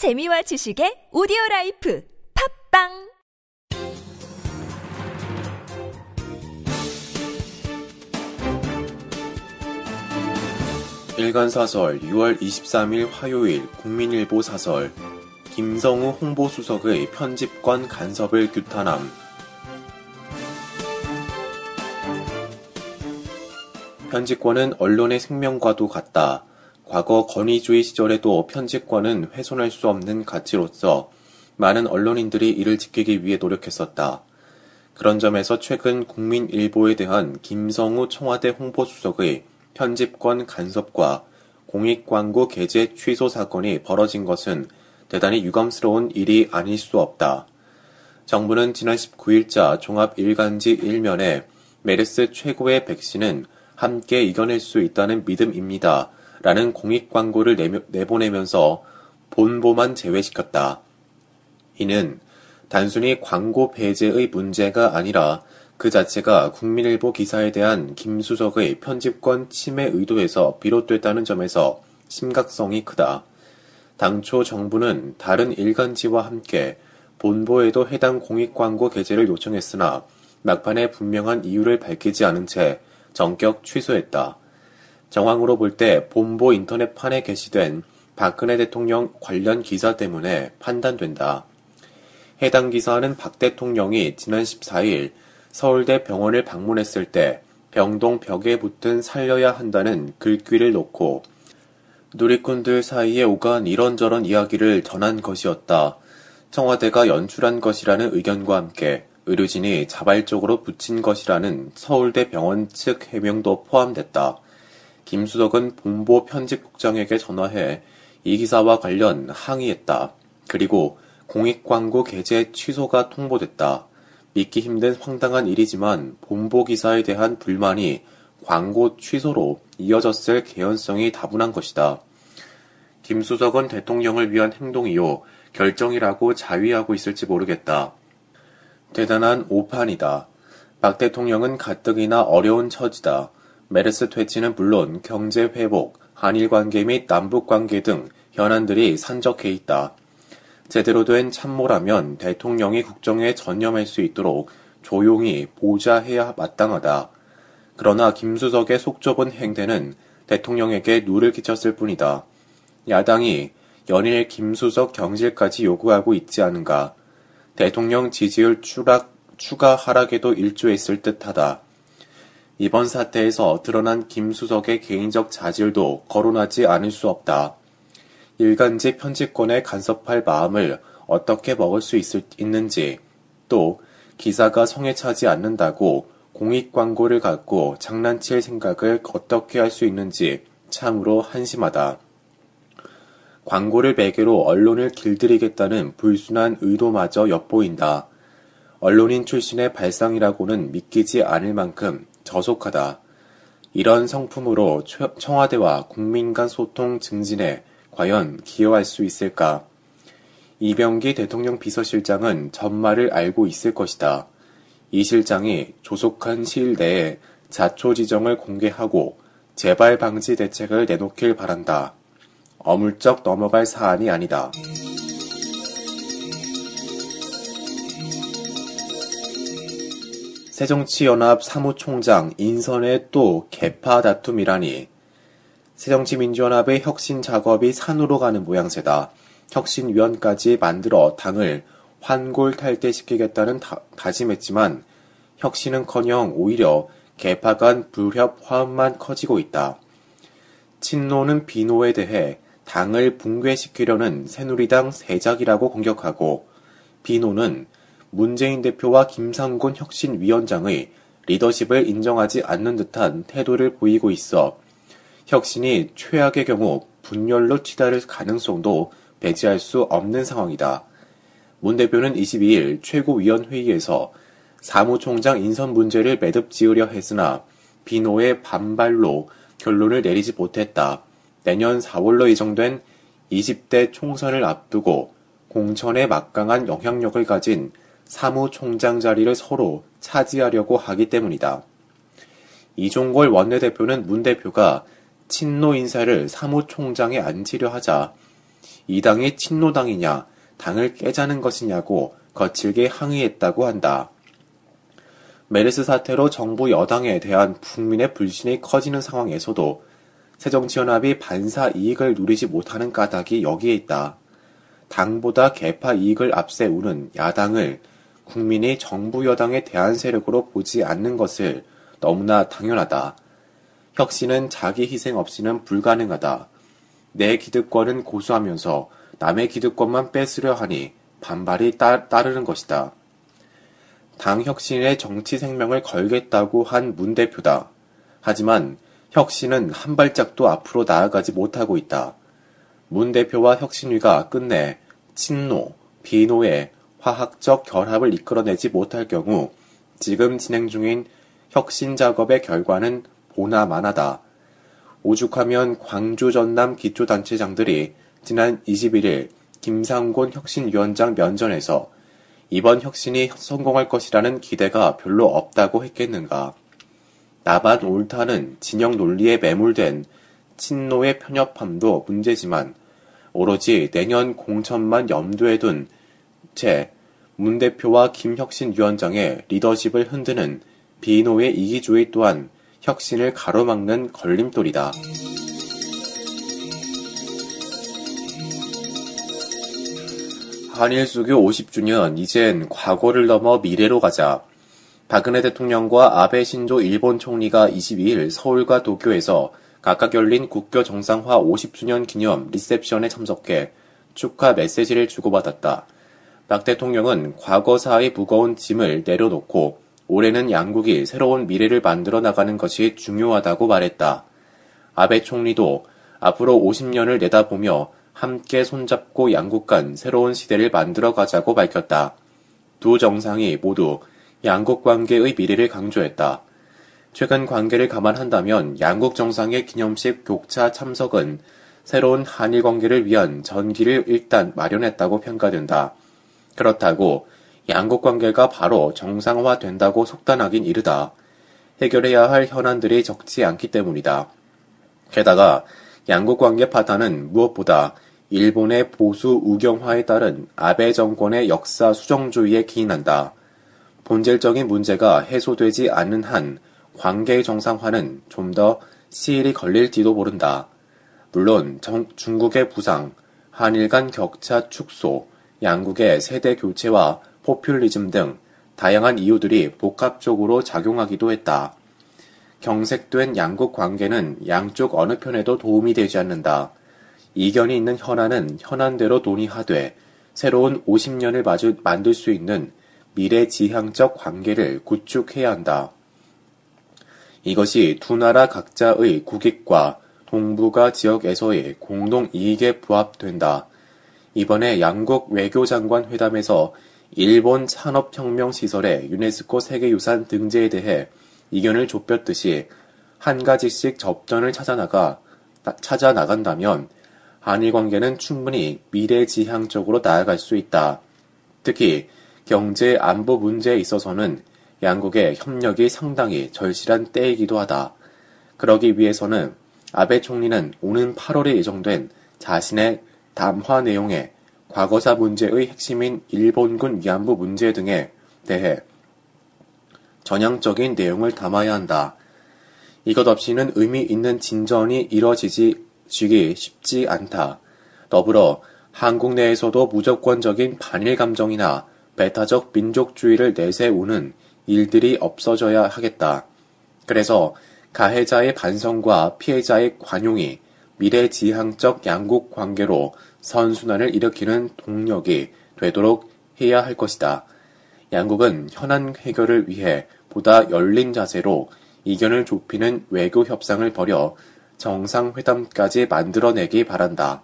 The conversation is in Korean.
재미와 지식의 오디오 life 팟빵! 일간사설 6월 23일 화요일 국민일보 사설. 김성우 홍보수석의 편집권 간섭을 규탄함. 편집권은 언론의 생명과도 같다. 과거 권위주의 시절에도 편집권은 훼손할 수 없는 가치로서 많은 언론인들이 이를 지키기 위해 노력했었다. 그런 점에서 최근 국민일보에 대한 김성우 청와대 홍보수석의 편집권 간섭과 공익광고 게재 취소 사건이 벌어진 것은 대단히 유감스러운 일이 아닐 수 없다. 정부는 지난 19일자 종합 일간지 1면에 메르스 최고의 백신은 함께 이겨낼 수 있다는 믿음입니다. 라는 공익 광고를 내보내면서 본보만 제외시켰다. 이는 단순히 광고 배제의 문제가 아니라 그 자체가 국민일보 기사에 대한 김수석의 편집권 침해 의도에서 비롯됐다는 점에서 심각성이 크다. 당초 정부는 다른 일간지와 함께 본보에도 해당 공익 광고 게재를 요청했으나 막판에 분명한 이유를 밝히지 않은 채 전격 취소했다. 정황으로 볼 때 본보 인터넷판에 게시된 박근혜 대통령 관련 기사 때문에 판단된다. 해당 기사는 박 대통령이 지난 14일 서울대 병원을 방문했을 때 병동 벽에 붙은 살려야 한다는 글귀를 놓고 누리꾼들 사이에 오간 이런저런 이야기를 전한 것이었다. 청와대가 연출한 것이라는 의견과 함께 의료진이 자발적으로 붙인 것이라는 서울대 병원 측 해명도 포함됐다. 김수덕은 본보 편집국장에게 전화해 이 기사와 관련 항의했다. 그리고 공익광고 게재 취소가 통보됐다. 믿기 힘든 황당한 일이지만 본보 기사에 대한 불만이 광고 취소로 이어졌을 개연성이 다분한 것이다. 김수석은 대통령을 위한 행동이요, 결정이라고 자위하고 있을지 모르겠다. 대단한 오판이다. 박 대통령은 가뜩이나 어려운 처지다. 메르스 퇴치는 물론 경제 회복, 한일 관계 및 남북 관계 등 현안들이 산적해 있다. 제대로 된 참모라면 대통령이 국정에 전념할 수 있도록 조용히 보좌해야 마땅하다. 그러나 김수석의 속 좁은 행태는 대통령에게 누를 끼쳤을 뿐이다. 야당이 연일 김수석 경질까지 요구하고 있지 않은가. 대통령 지지율 추락, 추가 하락에도 일조했을 듯하다. 이번 사태에서 드러난 김수석의 개인적 자질도 거론하지 않을 수 없다. 일간지 편집권에 간섭할 마음을 어떻게 먹을 수 있을, 있는지, 또 기사가 성에 차지 않는다고 공익 광고를 갖고 장난칠 생각을 어떻게 할 수 있는지 참으로 한심하다. 광고를 매개로 언론을 길들이겠다는 불순한 의도마저 엿보인다. 언론인 출신의 발상이라고는 믿기지 않을 만큼 저속하다. 이런 성품으로 청와대와 국민 간 소통 증진에 과연 기여할 수 있을까? 이병기 대통령 비서실장은 전말을 알고 있을 것이다. 이 실장이 조속한 시일 내에 자초 지정을 공개하고 재발 방지 대책을 내놓길 바란다. 어물쩍 넘어갈 사안이 아니다. 새정치연합 사무총장 인선의 또 개파 다툼이라니 새정치민주연합의 혁신 작업이 산으로 가는 모양새다. 혁신위원까지 만들어 당을 환골탈퇴시키겠다는 다, 다짐했지만 혁신은커녕 오히려 개파 간 불협 화음만 커지고 있다. 친노는 비노에 대해 당을 붕괴시키려는 새누리당 세작이라고 공격하고 비노는 문재인 대표와 김상곤 혁신위원장의 리더십을 인정하지 않는 듯한 태도를 보이고 있어 혁신이 최악의 경우 분열로 치달을 가능성도 배제할 수 없는 상황이다. 문 대표는 22일 최고위원회의에서 사무총장 인선 문제를 매듭 지으려 했으나 비노의 반발로 결론을 내리지 못했다. 내년 4월로 예정된 20대 총선을 앞두고 공천에 막강한 영향력을 가진 사무총장 자리를 서로 차지하려고 하기 때문이다. 이종골 원내대표는 문 대표가 친노 인사를 사무총장에 앉히려 하자 이 당이 친노당이냐, 당을 깨자는 것이냐고 거칠게 항의했다고 한다. 메르스 사태로 정부 여당에 대한 국민의 불신이 커지는 상황에서도 새정치연합이 반사 이익을 누리지 못하는 까닭이 여기에 있다. 당보다 개파 이익을 앞세우는 야당을 국민이 정부 여당의 대한 세력으로 보지 않는 것을 너무나 당연하다. 혁신은 자기 희생 없이는 불가능하다. 내 기득권은 고수하면서 남의 기득권만 뺏으려 하니 반발이 따, 따르는 것이다. 당 혁신의 정치 생명을 걸겠다고 한 문 대표다. 하지만 혁신은 한 발짝도 앞으로 나아가지 못하고 있다. 문 대표와 혁신위가 끝내 친노, 비노의 화학적 결합을 이끌어내지 못할 경우 지금 진행 중인 혁신 작업의 결과는 보나마나다. 오죽하면 광주 전남 기초단체장들이 지난 21일 김상곤 혁신위원장 면전에서 이번 혁신이 성공할 것이라는 기대가 별로 없다고 했겠는가. 나만 옳다는 진영 논리에 매몰된 친노의 편협함도 문제지만 오로지 내년 공천만 염두에 둔 채문 대표와 김혁신 위원장의 리더십을 흔드는 비노의 이기주의 또한 혁신을 가로막는 걸림돌이다. 한일 수교 50주년, 이젠 과거를 넘어 미래로 가자. 박근혜 대통령과 아베 신조 일본 총리가 22일 서울과 도쿄에서 각각 열린 국교 정상화 50주년 기념 리셉션에 참석해 축하 메시지를 주고받았다. 박 대통령은 과거사의 무거운 짐을 내려놓고 올해는 양국이 새로운 미래를 만들어 나가는 것이 중요하다고 말했다. 아베 총리도 앞으로 50년을 내다보며 함께 손잡고 양국 간 새로운 시대를 만들어 가자고 밝혔다. 두 정상이 모두 양국 관계의 미래를 강조했다. 최근 관계를 감안한다면 양국 정상의 기념식 교차 참석은 새로운 한일 관계를 위한 전기를 일단 마련했다고 평가된다. 그렇다고 양국 관계가 바로 정상화된다고 속단하긴 이르다. 해결해야 할 현안들이 적지 않기 때문이다. 게다가 양국 관계 파탄은 무엇보다 일본의 보수 우경화에 따른 아베 정권의 역사 수정주의에 기인한다. 본질적인 문제가 해소되지 않는 한 관계 정상화는 좀 더 시일이 걸릴지도 모른다. 물론 정, 중국의 부상, 한일 간 격차 축소, 양국의 세대 교체와 포퓰리즘 등 다양한 이유들이 복합적으로 작용하기도 했다. 경색된 양국 관계는 양쪽 어느 편에도 도움이 되지 않는다. 이견이 있는 현안은 현안대로 논의하되 새로운 50년을 마주, 만들 수 있는 미래 지향적 관계를 구축해야 한다. 이것이 두 나라 각자의 국익과 동북아 지역에서의 공동 이익에 부합된다. 이번에 양국 외교장관 회담에서 일본 산업혁명 시설의 유네스코 세계유산 등재에 대해 이견을 좁혔듯이 한 가지씩 접전을 찾아나가, 찾아 나간다면 한일 관계는 충분히 미래지향적으로 나아갈 수 있다. 특히 경제 안보 문제에 있어서는 양국의 협력이 상당히 절실한 때이기도 하다. 그러기 위해서는 아베 총리는 오는 8월에 예정된 자신의 담화 내용에 과거사 문제의 핵심인 일본군 위안부 문제 등에 대해 전향적인 내용을 담아야 한다. 이것 없이는 의미 있는 진전이 이뤄지지 지기 쉽지 않다. 더불어 한국 내에서도 무조건적인 반일 감정이나 배타적 민족주의를 내세우는 일들이 없어져야 하겠다. 그래서 가해자의 반성과 피해자의 관용이 미래지향적 양국 관계로 선순환을 일으키는 동력이 되도록 해야 할 것이다. 양국은 현안 해결을 위해 보다 열린 자세로 이견을 좁히는 외교 협상을 벌여 정상회담까지 만들어내기 바란다.